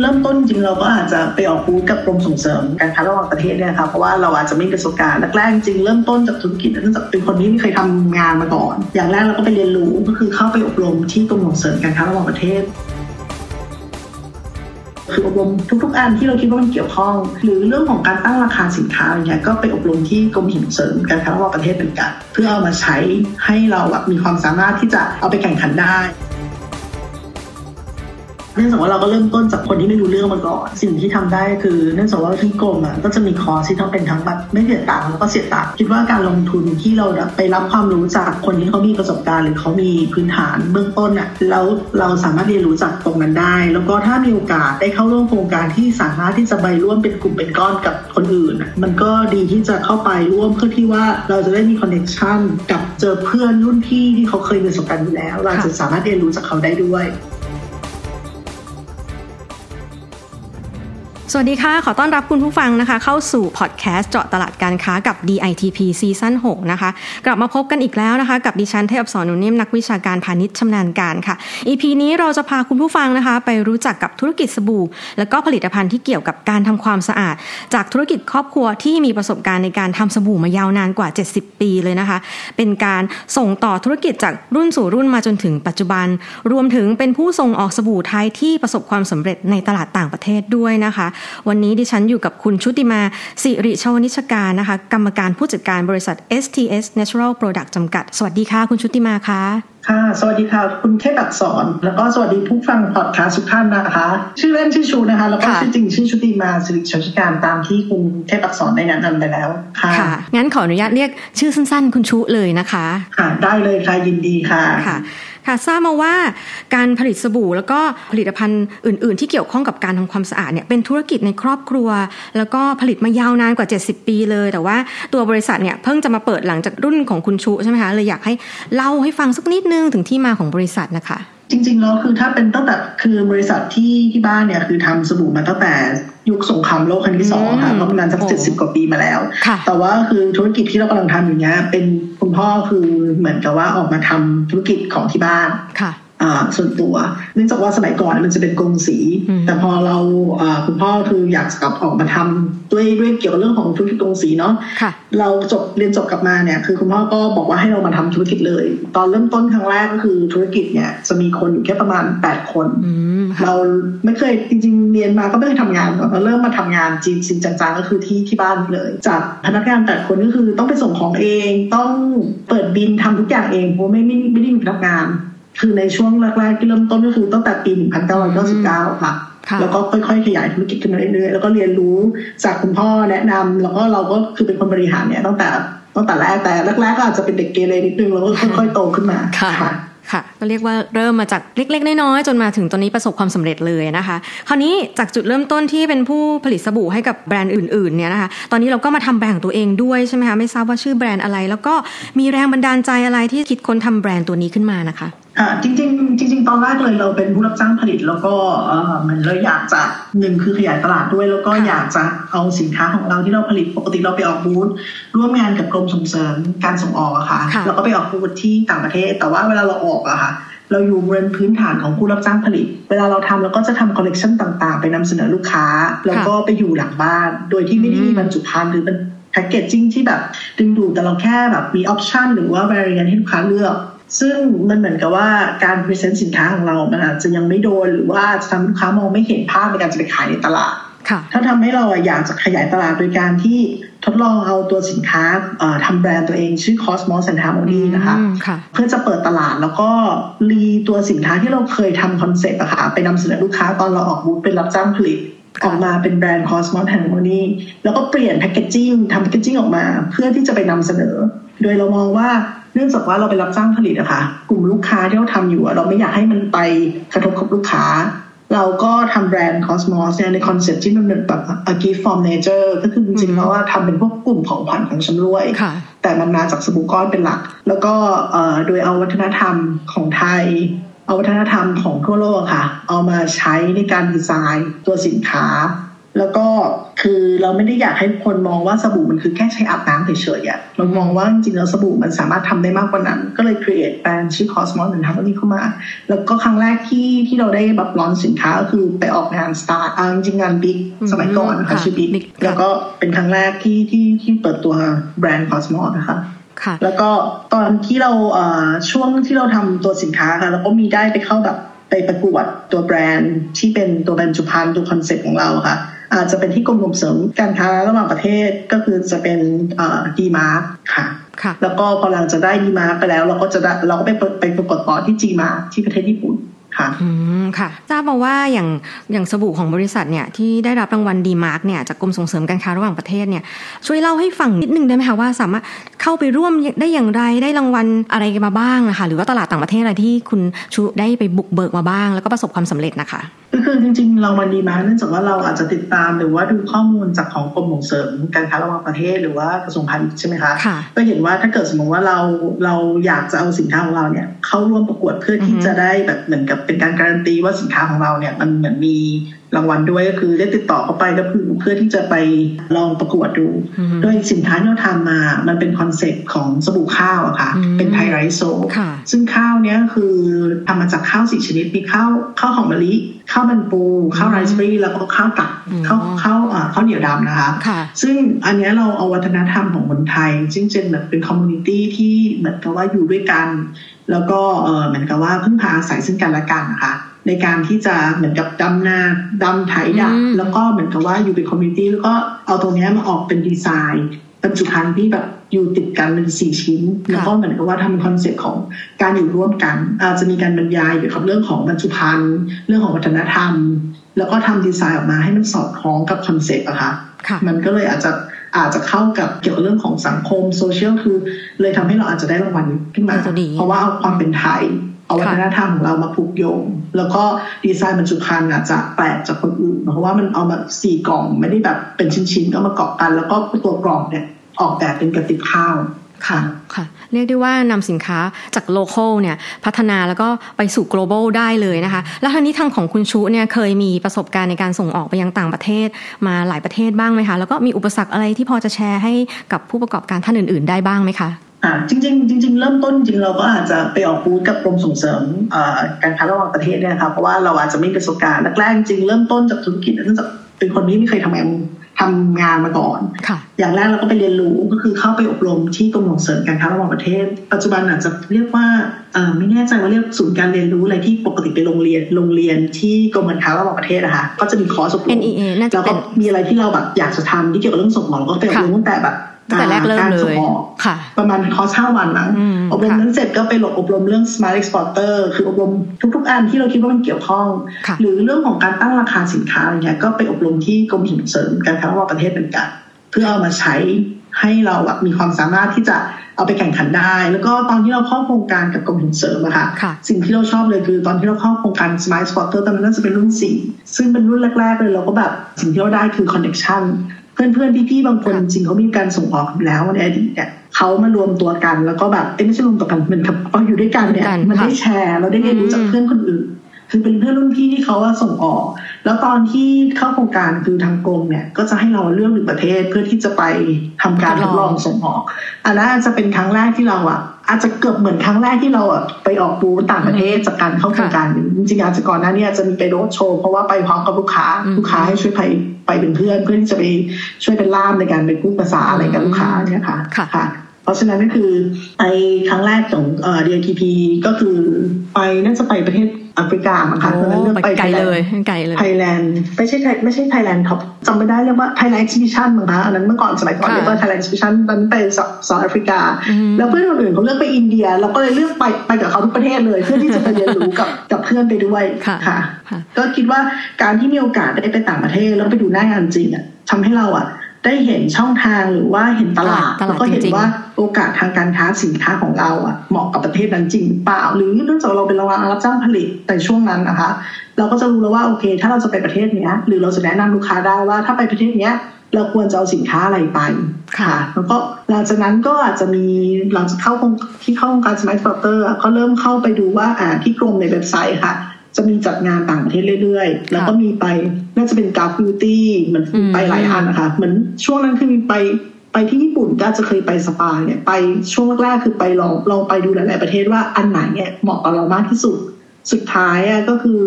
เริ่มต้นจริงเราก็อาจจะไปออกบูธกับกรมส่งเสริมการค้าระหว่างประเทศเนี่ยค่ะเพราะว่าเราอาจจะไม่มีประสบการณ์แรกๆจริงเริ่มต้นจากธุรกิจเนื่องจากเป็นคนที่ไม่เคยทำงานมาก่อน อย่างแรกเราก็ไปเรียนรู้ก็คือเข้าไปอบรมที่กรมส่งเสริมการค้าระหว่างประเทศคืออบรมทุกๆอันที่เราคิดว่ามันเกี่ยวข้อง หรือเรื่องของการตั้งราคาสินค้าอะไรเงี้ยก็ไปอบรมที่กรมส่งเสริมการค้าระหว่างประเทศเหมือนกันเพื่อเอามาใช้ให้เราแบบมีความสามารถที่จะเอาไปแข่งขันได้ นื่องจากว่าเราก็เริ่มต้นจากคนที่ไม่รู้เรื่องมาก่อน สิ่งที่ทำได้คือ เนื่องจากว่าที่กรมอะก็จะมีคอร์สที่ต้งเป็นทั้งแบบไม่เสียตังค์แล้วก็เสียตังค์คิดว่าการลงทุนที่เราไปรับความรู้จากคนที่เขามีประสบการณ์ หรือเขามีพื้นฐานเบื้องต้นอะแล้วเราสามารถเรียนรู้จากตรงนั้นได้ แล้วก็ถ้ามีโอกาสได้เข้าร่วมโครงการที่สามารถที่จะไปร่วมเป็นกลุ่มเป็นก้อนกับคนอื่น มันก็ดีที่จะเข้าไปร่วมเพื่อที่ว่าเราจะได้มี connection กับเจอเพื่อนรุ่นพี่ที่เขาเคยมีประสบการณ์อยู่แล้ว เราจะสามารถเรียนรู้จากเขาได้ด้วย สวัสดีค่ะ ขอต้อนรับคุณผู้ฟังนะคะ เข้าสู่พอดแคสต์เจาะตลาดการค้ากับ DITP ซีซั่น6นะคะ กลับมาพบกันอีกแล้วนะคะ กับดิฉันเทพสอนนุนิ่มนักวิชาการพาณิชย์ชำนาญการค่ะ EP นี้เราจะพาคุณผู้ฟังนะคะ ไปรู้จักกับธุรกิจสบู่ และก็ผลิตภัณฑ์ที่เกี่ยวกับการทำความสะอาด จากธุรกิจครอบครัวที่มีประสบการณ์ในการทำสบู่มายาวนานกว่า 70 ปีเลยนะคะ เป็นการส่งต่อธุรกิจจากรุ่นสู่รุ่นมาจนถึงปัจจุบัน รวมถึงเป็นผู้ส่งออกสบู่ไทยที่ประสบความสำเร็จในตลาดต่างประเทศด้วยนะคะวันนี้ดิฉันอยู่กับคุณชุติมาสิริชวนิชการนะคะ กรรมการผู้จัดการบริษัท STS Natural Product จำกัด สวัสดีค่ะ คุณชุติมาค่ะค่ะ สวัสดีค่ะ คุณเทพอักษร แล้วก็สวัสดีผู้ฟังพอดคาสต์ทุกท่านนะคะ ชื่อเล่นชื่อชูนะคะ แล้วก็ชื่อจริงชื่อชุติมาสิริชวนิชการตามที่คุณเทพอักษรได้แนะนำไปแล้วค่ะค่ะ งั้นขออนุญาตเรียกชื่อสั้นๆ คุณชุเลยนะคะ ค่ะ ได้เลยค่ะยินดีค่ะ ค่ะ ค่ะทราบมาว่าการผลิตสบู่แล้วก็ผลิตภัณฑ์อื่น ๆ ที่เกี่ยวข้องกับการทำความสะอาดเนี่ยเป็นธุรกิจในครอบครัว แล้วก็ผลิตมายาวนานกว่า 70 ปีเลย แต่ว่าตัวบริษัทเนี่ยเพิ่งจะมาเปิดหลังจากรุ่นของคุณชูใช่ไหมคะเลยอยากให้เล่าให้ฟังสักนิดนึงถึงที่มาของบริษัทนะคะ จริงๆแล้วคือถ้าเป็นตั้งแต่คือบริษัทที่ที่บ้านเนี่ยคือทำสบู่มาตั้งแต่ยุคสงครามโลกครั้งที่สองค่ะประมาณสักเจ็ดสิบกว่าปีมาแล้ว แต่ว่าคือธุรกิจที่เรากำลังทำอยู่เนี้ยเป็นคุณพ่อคือเหมือนกับว่าออกมาทำธุรกิจของที่บ้าน ส่วนตัว เนื่องจากว่าสมัยก่อนมันจะเป็นกงสี แต่พอเราคุณพ่อคืออยากกลับออกมาทำด้วยด้วยเกี่ยวกับเรื่องของธุรกิจกงสีเนาะเราจบเรียนจบกลับมาเนี่ยคือคุณพ่อก็บอกว่าให้เรามาทำธุรกิจเลย ตอนเริ่มต้นครั้งแรกก็คือธุรกิจเนี่ยจะมีคนอยู่แค่ประมาณแปดคน เราไม่เคยจริงๆเรียนมาก็ไม่เคยทำงานเราเริ่มมาทำงานจริงจริงจังๆก็คือที่ที่บ้านเลย จากพนักงานแปดคนก็คือต้องไปส่งของเองต้องเปิดบินทำทุกอย่างเองเพราะไม่ไม่ไม่ได้มีพนักงาน คือในช่วงแรกๆที่เริ่มต้นก็คือตั้งแต่ปี 1999 ค่ะ แล้วก็ค่อยๆ ขยายธุรกิจขึ้นมาเรื่อยๆ แล้วก็เรียนรู้จากคุณพ่อแนะนำแล้วก็เราก็คือเป็นคนบริหารเนี่ยตั้งแต่ตั้งแต่แรกแต่แรกๆก็อาจจะเป็นเด็กเกเรนิดนึงแล้วก็ค่อยๆ โตขึ้นมาค่ะค่ะก็เรียกว่าเริ่มมาจากเล็กๆ น้อยๆ จนมาถึงตอนนี้ประสบความสำเร็จเลยนะคะ คราวนี้จากจุดเริ่มต้นที่เป็นผู้ผลิตสบู่ให้กับแบรนด์อื่นๆเนี่ยนะคะ ตอนนี้เราก็มาทำแบรนด์ของตัวเองด้วยใช่ไหมคะ ไม่ทราบว่าชื่อแบรนด์อะไร แล้วก็มีแรงบันดาลใจอะไรที่คิดค้นทำแบรนด์ตัวนี้ขึ้นมานะคะ อ่าจริงๆจริง ๆ ตอนแรกเลยเราเป็นผู้รับจ้างผลิต แล้วก็เออมันเลยอยากจะหนึ่งคือขยายตลาดด้วย แล้วก็อยากจะเอาสินค้าของเราที่เราผลิตปกติเราไปออกบูธร่วมงานกับกรมส่งเสริมการส่งออกอะค่ะเราก็ไปออกบูธที่ต่างประเทศ แต่ว่าเวลาเราออกอะค่ะเราอยู่บนพื้นฐานของผู้รับจ้างผลิต เวลาเราทำเราก็จะทำคอลเลกชันต่างๆ ไปนำเสนอลูกค้า แล้วก็ไปอยู่หลังบ้าน โดยที่ไม่ได้มีบรรจุภัณฑ์หรือเป็นpackaging ที่แบบดึงดูดแต่เราแค่แบบมี option หรือว่าบริการให้ลูกค้าเลือก ซึ่งมันเหมือนกับว่าการ present สินค้าของเรา มันอาจจะยังไม่โดน หรือว่าจะทำลูกค้ามองไม่เห็นภาพในการจะไปขายในตลาดถ้าทำให้เราอยากจะขยายตลาดโดยการที่ทดลองเอาตัวสินค้าทำแบรนด์ตัวเองชื่อ Cosmos and Harmony นะคะเพื่อจะเปิดตลาดแล้วก็รีตัวสินค้าที่เราเคยทำคอนเซ็ปต์อะค่ะไปนำเสนอลูกค้าตอนเราออกบูธเป็นรับจ้างผลิตออกมาเป็นแบรนด์ Cosmos and Harmony แล้วก็เปลี่ยน packaging ทำ packaging ออกมา เพื่อที่จะไปนำเสนอ โดยเรามองว่าเนื่องจากว่าเราไปรับจ้างผลิตอะค่ะกลุ่มลูกค้าที่เราทำอยู่เราไม่อยากให้มันไปกระทบกับลูกค้า เราก็ทำแบรนด์ Cosmos เนี่ยในคอนเซ็ปต์ที่มันเป็นแบบ a gift from nature ก็คือจริงๆแล้วว่าทำเป็นพวกกลุ่มของขวัญของชำร่วยค่ะแต่มันมาจากสบู่ก้อนเป็นหลัก แล้วก็เอ่อโดยเอาวัฒนธรรมของไทยเอาวัฒนธรรมของทั่วโลกค่ะ เอามาใช้ในการดีไซน์ตัวสินค้า แล้วก็คือเราไม่ได้อยากให้คนมองว่าสบู่มันคือแค่ใช้อาบน้ำเฉยๆอะเรามองว่าจริงๆแล้วสบู่มันสามารถทำได้มากกว่านั้น ก็เลย create แบรนด์ชื่อ Cosmos หนึ่งทำอันนี้เข้ามา แล้วก็ครั้งแรกที่ที่เราได้แบบร้อนสินค้าก็คือไปออกงาน Star อ่าจริงๆงาน Big อืมสมัยก่อนนะคะค่ะชื่อ Big Big ค่ะแล้วก็เป็นครั้งแรกที่ที่ที่เปิดตัวแบรนด์ Cosmos นะคะค่ะแล้วก็ตอนที่เราเอ่อช่วงที่เราทำตัวสินค้าค่ะเราก็มีได้ไปเข้าแบบไปประกวดตัวแบรนด์ที่เป็นตัวบรรจุภัณฑ์ตัวคอนเซ็ปต์ของเราค่ะ อาจจะเป็นที่กรมส่งเสริมการค้าระหว่างประเทศก็คือจะเป็น DEmark ค่ะค่ะแล้วก็พอหลังจากได้ DEmark ไปแล้ว เราก็จะได้เราก็ไปเปิดไปประกวดต่อที่จีมาที่ประเทศญี่ปุ่นค่ะอืมค่ะทราบมาว่าอย่างอย่างสบู่ของบริษัทเนี่ยที่ได้รับรางวัล DEmark เนี่ยจากกรมส่งเสริมการค้าระหว่างประเทศเนี่ยช่วยเล่าให้ฟังนิดนึงได้ไหมคะว่าสามารถเข้าไปร่วมได้อย่างไรได้รางวัลอะไรมาบ้างนะคะหรือว่าตลาดต่างประเทศอะไรที่คุณชูได้ไปบุกเบิกมาบ้าง แล้วก็ประสบความสำเร็จนะคะก็คือจริงๆ เรามันดีมาเนื่องจากว่าเราอาจจะติดตามหรือว่าดูข้อมูลจากของกรมส่งเสริมการค้าระหว่างประเทศหรือว่ากระทรวงพาณิชย์ใช่ไหมคะค่ะก็เห็นว่าถ้าเกิดสมมติว่าเราเราอยากจะเอาสินค้าของเราเนี่ยเข้าร่วมประกวดเพื่อที่อือฮึจะได้แบบเหมือนกับเป็นการการันตีว่าสินค้าของเราเนี่ยมันเหมือนมี รางวัลด้วยก็คือได้ติดต่อเข้าไปก็คือเพื่อที่จะไปลองประกวดดูอืมโดยสินค้าที่เราทำมา มันเป็นคอนเซ็ปต์ของสบู่ข้าวอะค่ะอืมเป็น Thai Rice Soap ค่ะซึ่งข้าวเนี้ยคือทำมาจากข้าวสี่ชนิด มีข้าวข้าวหอมมะลิข้าวมันปู ข้าวไรซ์เบอรี่แล้วก็ข้าวตักอืมข้าวข้าวอ่าข้าวเหนียวดำนะคะค่ะซึ่งอันเนี้ยเราเอาวัฒนธรรมของคนไทยซึ่งเป็นแบบเป็น community ที่เหมือนกับว่าอยู่ด้วยกัน แล้วก็เออเหมือนกับว่าพึ่งพาอาศัยซึ่งกันและกันนะคะ ในการที่จะเหมือนกับดำนาดำไถดะอืมแล้วก็เหมือนกับว่าอยู่เป็น community แล้วก็เอาตรงเนี้ยมาออกเป็นดีไซน์บรรจุภัณฑ์ที่แบบอยู่ติดกันเป็นสี่ชิ้น แล้วก็เหมือนกับว่าทำเป็นคอนเซ็ปต์ของการอยู่ร่วมกัน อาจจะมีการบรรยายเกี่ยวกับเรื่องของบรรจุภัณฑ์เรื่องของวัฒนธรรม แล้วก็ทำดีไซน์ออกมาให้มันสอดคล้องกับคอนเซ็ปต์อะค่ะค่ะมันก็เลยอาจจะอาจจะเข้ากับเกี่ยวกับเรื่องของสังคมโซเชียลคือ เลยทำให้เราอาจจะได้รางวัลขึ้นมาน่าจะดีเพราะว่าเอาความเป็นไทย เอาวัฒนธรรมของเรามาผูกโยง แล้วก็ดีไซน์บรรจุภัณฑ์อาจจะแปลกจากคนอื่น เพราะว่ามันเอามาสี่กล่องไม่ได้แบบเป็นชิ้นๆก็มาเกาะกัน แล้วก็ตัวกล่องเนี่ยออกแบบเป็นกระติบข้าวค่ะค่ะ เรียกได้ว่านำสินค้าจาก local เนี่ยพัฒนาแล้วก็ไปสู่ global ได้เลยนะคะ แล้วทางนี้ทางของคุณชูเนี่ยเคยมีประสบการณ์ในการส่งออกไปยังต่างประเทศมาหลายประเทศบ้างไหมคะ แล้วก็มีอุปสรรคอะไรที่พอจะแชร์ให้กับผู้ประกอบการท่านอื่น ๆ ได้บ้างไหมคะ อ่าจริงๆจริง ๆ เริ่มต้นจริงเราก็อาจจะไปออกบูธกับกรมส่งเสริมเอ่อการค้าระหว่างประเทศเนี่ยนะคะเพราะว่าเราอาจจะไม่มีประสบการณ์แรกๆจริงๆเริ่มต้นจากธุรกิจเนื่องจากเป็นคนที่ไม่เคยทำงานทำงานมาก่อนค่ะอย่างแรกเราก็ไปเรียนรู้ก็คือเข้าไปอบรมที่กรมส่งเสริมการค้าระหว่างประเทศ ปัจจุบันอาจจะเรียกว่าเอ่อไม่แน่ใจว่าเรียกศูนย์การเรียนรู้อะไรที่ปกติไปโรงเรียนโรงเรียนที่กรมการค้าระหว่างประเทศนะคะก็จะมีคอร์สอบรม NEA น่าจะแล้วเป็ก็นมีอะไรที่เราแบบอยากจะทำที่เกี่ยวกับเรื่องส่งออกเราก็ไปอบรมตั้งแต่แบบ ตั้งแต่แรกเริ่มารเลส่งยออกค่ะ ประมาณคอร์สห้าวันนะอืมอบรมค่ะนั้นเสร็จก็ไปหลบอบรมเรื่อง smart exporter คืออบรมทุกๆ อันที่เราคิดว่ามันเกี่ยวข้องค่ะหรือเรื่องของการตั้งราคาสินค้าอะไรเงี้ยก็ไปอบรมที่กรมส่งเสริมการค้าระหว่างประเทศเหมือนกันเพื่อเอามาใช้ให้เราแบบมีความสามารถที่จะเอาไปแข่งขันได้ แล้วก็ตอนที่เราเข้าโครงการกับกรมส่งเสริมอะค่ะค่ะสิ่งที่เราชอบเลยคือตอนที่เราเข้าโครงการ Smart Exporter ตอนนั้นน่าจะเป็นรุ่นสี่ซึ่งเป็นรุ่นแรก ๆ เลยเราก็แบบสิ่งที่เราได้คือ connection เพื่อนๆพี่ๆบางคนค่ะจริงๆเขามีการส่งออกอยู่แล้วในอดีตเนี่ยเขามารวมตัวกันแล้วก็แบบเอ้ยไม่ใช่รวมตัวกันเหมือนกับเราอยู่ด้วยกันเนี่ยกันมันได้ค่ะแชร์เราได้เรียนรู้จากอืมเพื่อนคนอื่น คือเป็นเพื่อนรุ่นพี่ที่เขาว่าส่งออก แล้วตอนที่เข้าโครงการคือทางกรมเนี่ย ก็จะให้เราเลือกหนึ่งประเทศเพื่อที่จะไปทำการทดลองส่งออกอันนั้นอาจจะเป็นครั้งแรกที่เราอะ อาจจะเกือบเหมือนครั้งแรกที่เราอะไปออกบูธต่างประเทศจากการเข้าโครงการนี้จริงๆอาจจะก่อนหน้านี้อาจจะมีไปโรดโชว์เพราะว่าไปพร้อมกับลูกค้าอืมลูกค้าให้ช่วยไปไปเป็นเพื่อนเพื่อที่จะไปช่วยเป็นล่ามในการไปพูดภาษาอะไรกับลูกค้าเนี่ยค่ะค่ะเพราะฉะนั้นก็คือไปครั้งแรกของเอ่อ DITP ก็คือไปน่าจะไปประเทศ แอฟริกามั้งคะโอ้ตอนนั้นเลือกไปไปไกลเลยไกลเลยไทยแลนด์ไม่ใช่ไทยไม่ใช่ Thailand Top จำไม่ได้เรียกว่าไทยแลนด์ exhibition มั้งคะอันนั้นเมื่อก่อนสมัยก่อนค่ะเรียกว่าไทยแลนด์ exhibition ตอนนั้นไป South Africa อืมแล้วเพื่อนคนอื่นเขาเลือกไปอินเดีย เราก็เลยเลือกไปไปกับเขาทุกประเทศเลยเพื่อที่จะไปเรียนรู้กับกับเพื่อนไปด้วยค่ะค่ะค่ะก็คิดว่าการที่มีโอกาสได้ไปต่างประเทศแล้วไปดูหน้างานจริงอะทำให้เราอะ ได้เห็นช่องทางหรือว่าเห็นตลาดตลาดแล้วก็เห็นจริงๆว่าโอกาสทางการค้าสินค้าของเราอะเหมาะกับประเทศนั้นจริงหรือเปล่า หรือเนื่องจากเราเป็นโรงงานรับจ้างผลิตในช่วงนั้นนะคะ เราก็จะรู้แล้วว่าโอเค ถ้าเราจะไปประเทศเนี้ย หรือเราจะแนะนำลูกค้าได้ว่าถ้าไปประเทศเนี้ยเราควรจะเอาสินค้าอะไรไปค่ะ แล้วก็หลังจากนั้นก็อาจจะมีหลังจากเข้าโครงที่เข้าโครงการ Smart Starter อะก็เริ่มเข้าไปดูว่าอ่าที่กรมในเว็บไซต์ค่ะ จะมีจัดงานต่างประเทศเรื่อยๆ แล้วก็มีไปน่าจะเป็นกราฟบิวตี้เหมือนอืมไปหลายอันนะคะ เหมือนช่วงนั้นคือมีไปไปที่ญี่ปุ่นก็จะเคยไปสปาเนี่ยไปช่วงแรกๆคือไปลองลองไปดูหลายๆประเทศว่าอันไหนเนี่ยเหมาะกับเรามากที่สุด สุดท้ายอะก็คือ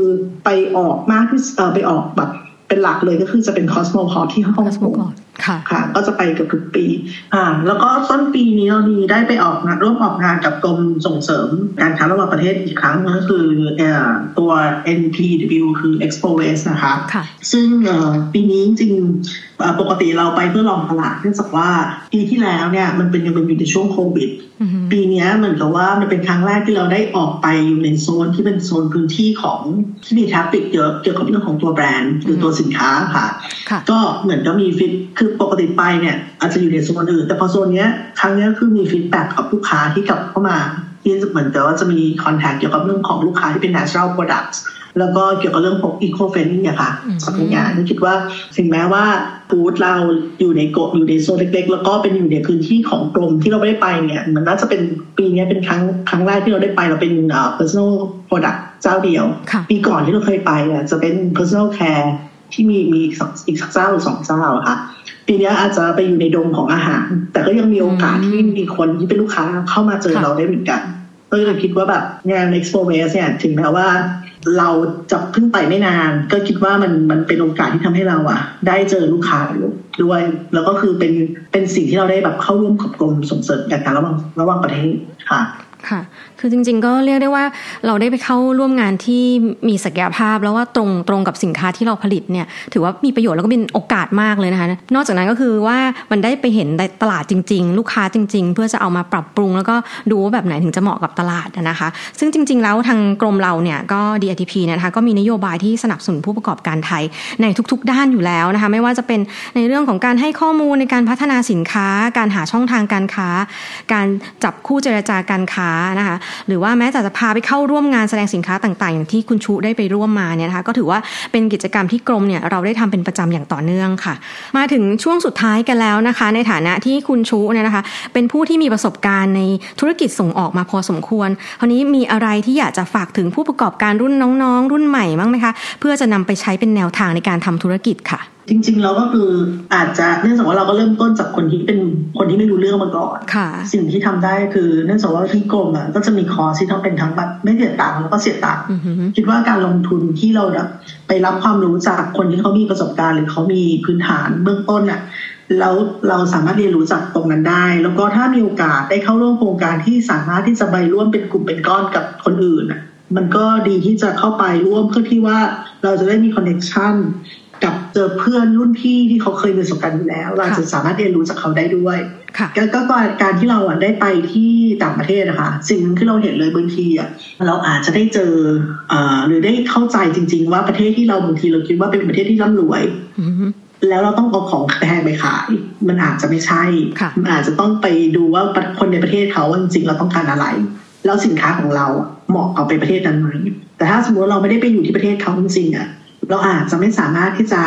ไปออกมากที่สุดเออไปออกแบบ เป็นหลักเลยก็คือจะเป็นคอสโมพอที่ฮ่องสโมกงก่อนค่ะค่ะ ก็จะไปเกือบทุกปี อ่า แล้วก็ต้นปีนี้เราดีได้ไปออกงานร่วมออกงานกับกรมส่งเสริมการค้าระหว่างประเทศอีกครั้งก็คือเอ่อตัว NPW คือ Expo West นะคะ ค่ะ ซึ่งเอ่อปีนี้จริงๆเอ่อ ปกติเราไปเพื่อลองตลาดเนื่องจากว่าปีที่แล้วเนี่ยมันเป็นยังเป็นอยู่ในช่วงโควิดอือฮึปีเนี้ยเหมือนกับว่ามันเป็นครั้งแรกที่เราได้ออกไปอยู่ในโซนที่เป็นโซนพื้นที่ของที่มี traffic เยอะเกี่ยวกับเรื่องของตัวแบรนด์หรือตัวสินค้าค่ะค่ะก็เหมือนก็มี feed คือปกติไปเนี่ยอาจจะอยู่ในโซนอื่น แต่พอโซนเนี้ยครั้งเนี้ยคือมี feedback กับลูกค้าที่กลับเข้ามา ที่เหมือนกับว่าจะมี contact เกี่ยวกับเรื่องของลูกค้าที่เป็น natural products แล้วก็เกี่ยวกับเรื่องของ eco friendly อะค่ะอืมสักอย่างที่คิดว่าถึงแม้ว่าบูธเราอยู่ในโกะอยู่ในโซนเล็ก ๆ แล้วก็เป็นอยู่ในพื้นที่ของกรมที่เราไม่ได้ไปเนี่ยมันน่าจะเป็นปีเนี้ยเป็นครั้งครั้งแรกที่เราได้ไปเราเป็นเอ่อ personal product เจ้าเดียวค่ะปีก่อนที่เราเคยไปเนี่ยจะเป็น personal care ที่มีมีอีกสองอีกสักเจ้าหรือสองเจ้าอะค่ะปีเนี้ยอาจจะไปอยู่ในดงของอาหาร แต่ก็ยังมีโอกาสอืมที่มีคนที่เป็นลูกค้าเข้ามาเจอค่ะเราได้เหมือนกันก็เลยคิดว่าแบบงาน Expo West เนี่ยถึงแม้ว่า เราจะเพิ่งไปไม่นาน ก็คิดว่ามันมันเป็นโอกาสที่ทำให้เราอะได้เจอลูกค้าด้วย แล้วก็คือเป็นเป็นสิ่งที่เราได้แบบเข้าร่วมกับกรมส่งเสริมการค้าระหว่างระหว่างประเทศค่ะ ค่ะ คือจริง ๆ ก็เรียกได้ว่าเราได้ไปเข้าร่วมงานที่มีศักยภาพ แล้วว่าตรงตรงกับสินค้าที่เราผลิตเนี่ย ถือว่ามีประโยชน์แล้วก็เป็นโอกาสมากเลยนะคะ นอกจากนั้นก็คือว่ามันได้ไปเห็นในตลาดจริง ๆ ลูกค้าจริง ๆ เพื่อจะเอามาปรับปรุง แล้วก็ดูว่าแบบไหนถึงจะเหมาะกับตลาดนะคะ ซึ่งจริง ๆ แล้วทางกรมเราเนี่ยก็ DITP เนยนะคะก็มีนโยบายที่สนับสนุนผู้ประกอบการไทยในทุก ๆ ด้านอยู่แล้วนะคะ ไม่ว่าจะเป็นในเรื่องของการให้ข้อมูลในการพัฒนาสินค้า การหาช่องทางการค้า การจับคู่เจรจาการค้านะคะหรือว่าแม้แต่จะพาไปเข้าร่วมงานแสดงสินค้าต่างๆ อย่างที่คุณชูได้ไปร่วมมาเนี่ยนะคะก็ถือว่าเป็นกิจกรรมที่กรมเนี่ยเราได้ทำเป็นประจำอย่างต่อเนื่องค่ะ มาถึงช่วงสุดท้ายกันแล้วนะคะ ในฐานะที่คุณชูเนี่ยนะคะ เป็นผู้ที่มีประสบการณ์ในธุรกิจส่งออกมาพอสมควรคราวนี้มีอะไรที่อยากจะฝากถึงผู้ประกอบการรุ่นน้องๆ รุ่นใหม่บ้างไหมคะ เพื่อจะนำไปใช้เป็นแนวทางในการทำธุรกิจค่ะจริงๆเราก็คืออาจจะเนื่องจากว่าเราก็เริ่มต้นจากคนที่เป็นคนที่ไม่รู้เรื่องมาก่อนค่ะสิ่งที่ทำได้คือเนื่องจากว่าที่กรมอะก็จะมีคอร์สที่ต้องเป็นทั้งแบบไม่เสียตังค์แล้วก็เสียตังค์อือหือคิดว่าการลงทุนที่เราแบบไปรับความรู้จากคนที่เขามีประสบการณ์ หรือเขามีพื้นฐานเบื้องต้นอะแล้วเราสามารถเรียนรู้จากตรงนั้นได้ แล้วก็ถ้ามีโอกาสได้เข้าร่วมโครงการที่สามารถที่จะไปร่วมเป็นกลุ่มเป็นก้อนกับคนอื่นอะมันก็ดีที่จะเข้าไปร่วมเพื่อที่ว่าเราจะได้มีคอนเน c t ชัน กับเจอเพื่อนรุ่นพี่ที่เขาเคยมีประสบการณ์อยู่แล้ว เราจะสามารถเรียนรู้จากเขาได้ด้วยค่ะก็ก็ก็การที่เราอะได้ไปที่ต่างประเทศนะคะสิ่งหนึ่งที่เราเห็นเลยบางทีอะเราอาจจะได้เจออ่าหรือได้เข้าใจจริง ๆ ว่าประเทศที่เราบางทีเราคิดว่าเป็นประเทศที่ร่ำรวยอือหือแล้วเราต้องเอาของแพงไปขาย มันอาจจะไม่ใช่ค่ะมันอาจจะต้องไปดูว่าคนในประเทศเขาว่าจริงๆเราต้องการอะไร แล้วสินค้าของเราอะเหมาะกับไปประเทศนั้นไหมแต่ถ้าสมมติเราไม่ได้ไปอยู่ที่ประเทศเขาจริงๆอะ เราอาจจะไม่สามารถที่จะ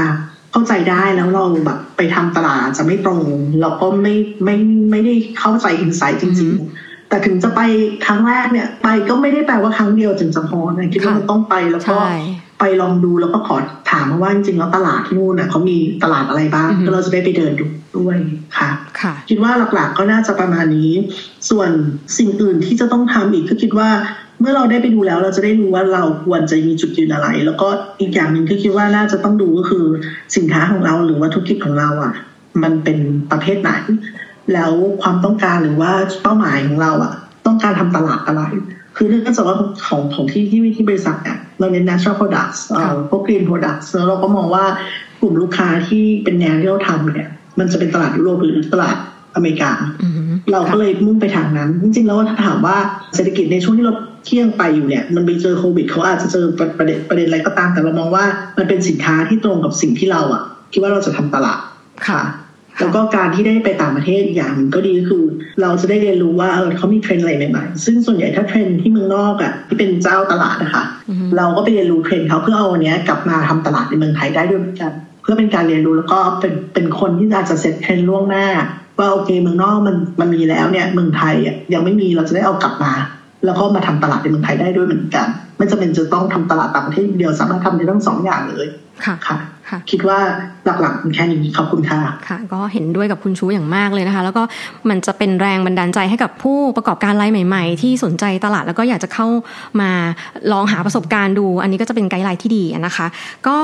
เข้าใจได้แล้วเราแบบไปทำตลาดจะไม่ตรง เราก็ไม่ไม่ไม่ได้เข้าใจอินไซต์จริง ๆ แต่ถึงจะไปครั้งแรกเนี่ย ไปก็ไม่ได้แปลว่าครั้งเดียวถึงจะพอนะคิดว่ามันต้องไปแล้วก็ใช่ ไปลองดูแล้วก็ขอถามมาว่าจริงๆแล้วตลาดที่นู่นน่ะเขามีตลาดอะไรบ้างอือฮึก็เราจะได้ไปเดินดูด้วยค่ะค่ะคิดว่าหลักๆก็น่าจะประมาณนี้ ส่วนสิ่งอื่นที่จะต้องทำอีกก็คิดว่า เมื่อเราได้ไปดูแล้วเราจะได้รู้ว่าเราควรจะมีจุดยืนอะไร แล้วก็อีกอย่างหนึ่งที่คิดว่าน่าจะต้องดูก็คือสินค้าของเราหรือว่าธุรกิจของเราอะ มันเป็นประเภทไหน แล้วความต้องการหรือว่าเป้าหมายของเราอะ ต้องการทำตลาดอะไร คือเนื่องจากว่าของของที่ที่ที่บริษัทเนี่ยเราเน้น natural products เอ่อพวก green products แล้วเราก็มองว่ากลุ่มลูกค้าที่เป็นแนวที่เราทำเนี่ย มันจะเป็นตลาดยุโรปหรือตลาดอเมริกาอือหือเราก็เลยมุ่งไปทางนั้น จริงๆ แล้วถ้าถามว่าเศรษฐกิจในช่วงที่เราเที่ยงไปอยู่เนี่ย มันไปเจอโควิดเขาอาจจะเจอประเด็นประเด็นอะไรก็ตาม แต่เรามองว่ามันเป็นสินค้าที่ตรงกับสิ่งที่เราอะคิดว่าเราจะทำตลาดค่ะ แล้วก็การที่ได้ไปต่างประเทศอีกอย่างหนึ่งก็ดีคือ เราจะได้เรียนรู้ว่าเออเขามีเทรนด์อะไรใหม่ๆซึ่งส่วนใหญ่ถ้าเทรนด์ที่เมืองนอกอะที่เป็นเจ้าตลาดนะคะเราก็ไปเรียนรู้เทรนด์เขาเพื่อเอาอันเนี้ยกลับมาทำตลาดในเมืองไทยได้ด้วยเหมือนกัน เพื่อเป็นการเรียนรู้แล้วก็เป็นเป็นคนที่อาจจะ set trend ล่วงหน้า ว่าโอเคเมืองนอกมันมันมีแล้วเนี่ยเมืองไทยอะยังไม่มีเราจะได้เอากลับมา แล้วก็มาทำตลาดในเมืองไทยได้ด้วยเหมือนกัน ไม่จำเป็นจะต้องทำตลาดต่างประเทศเดียวสามารถทำได้ทั้งสองอย่างเลยค่ะ ค่ะค่ะคิดว่าหลักๆเป็นแค่นี้ขอบคุณค่ะค่ะ ก็เห็นด้วยกับคุณชูอย่างมากเลยนะคะ แล้วก็มันจะเป็นแรงบันดาลใจให้กับผู้ประกอบการรายใหม่ ๆ ที่สนใจตลาดแล้วก็อยากจะเข้ามาลองหาประสบการณ์ดู อันนี้ก็จะเป็นไกด์ไลน์ที่ดีนะคะ ก็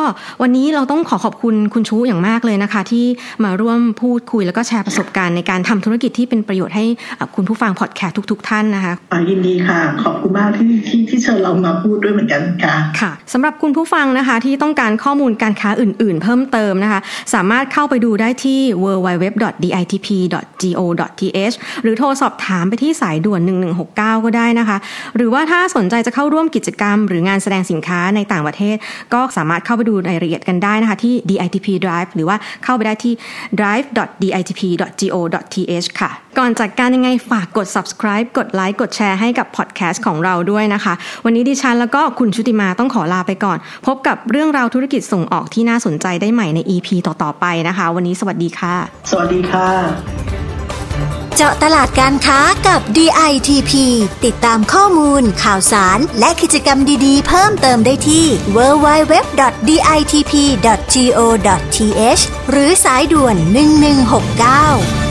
วันนี้เราต้องขอขอบคุณคุณชูอย่างมากเลยนะคะ ที่มาร่วมพูดคุยแล้วก็แชร์ประสบการณ์ในการทำธุรกิจที่เป็นประโยชน์ให้อะคุณผู้ฟังพอดแคสต์ทุก ๆ ท่านนะคะอ่ายินดีค่ะ ขอบคุณมากที่ที่ที่เชิญเรามาพูดด้วยเหมือนกันค่ะค่ะสำหรับคุณผู้ฟังนะคะที่ต้องการข้อมูลการค้าอื่นๆ เพิ่มเติมนะคะ สามารถเข้าไปดูได้ที่ www.ditp.go.th หรือโทรสอบถามไปที่สายด่วน 1169 ก็ได้นะคะ หรือว่าถ้าสนใจจะเข้าร่วมกิจกรรม หรืองานแสดงสินค้าในต่างประเทศ ก็สามารถเข้าไปดูรายละเอียดกันได้นะคะ ที่ DITP Drive หรือว่าเข้าไปได้ที่ drive.ditp.go.th ค่ะ ก่อนจากการยังไงฝากกด subscribe กดไลค์กดแชร์ให้กับพอดแคสต์ของเราด้วยนะคะ วันนี้ดิฉันแล้วก็คุณชุติมาต้องขอลาไปก่อน พบกับเรื่องราวธุรกิจส่งออกที่น่าสนใจได้ใหม่ใน EP ต่อ ๆ ไปนะคะ วันนี้สวัสดีค่ะ สวัสดีค่ะ เจาะตลาดการค้ากับ DITP ติดตามข้อมูล ข่าวสาร และกิจกรรมดีๆ เพิ่มเติมได้ที่ www.ditp.go.th หรือสายด่วน 1169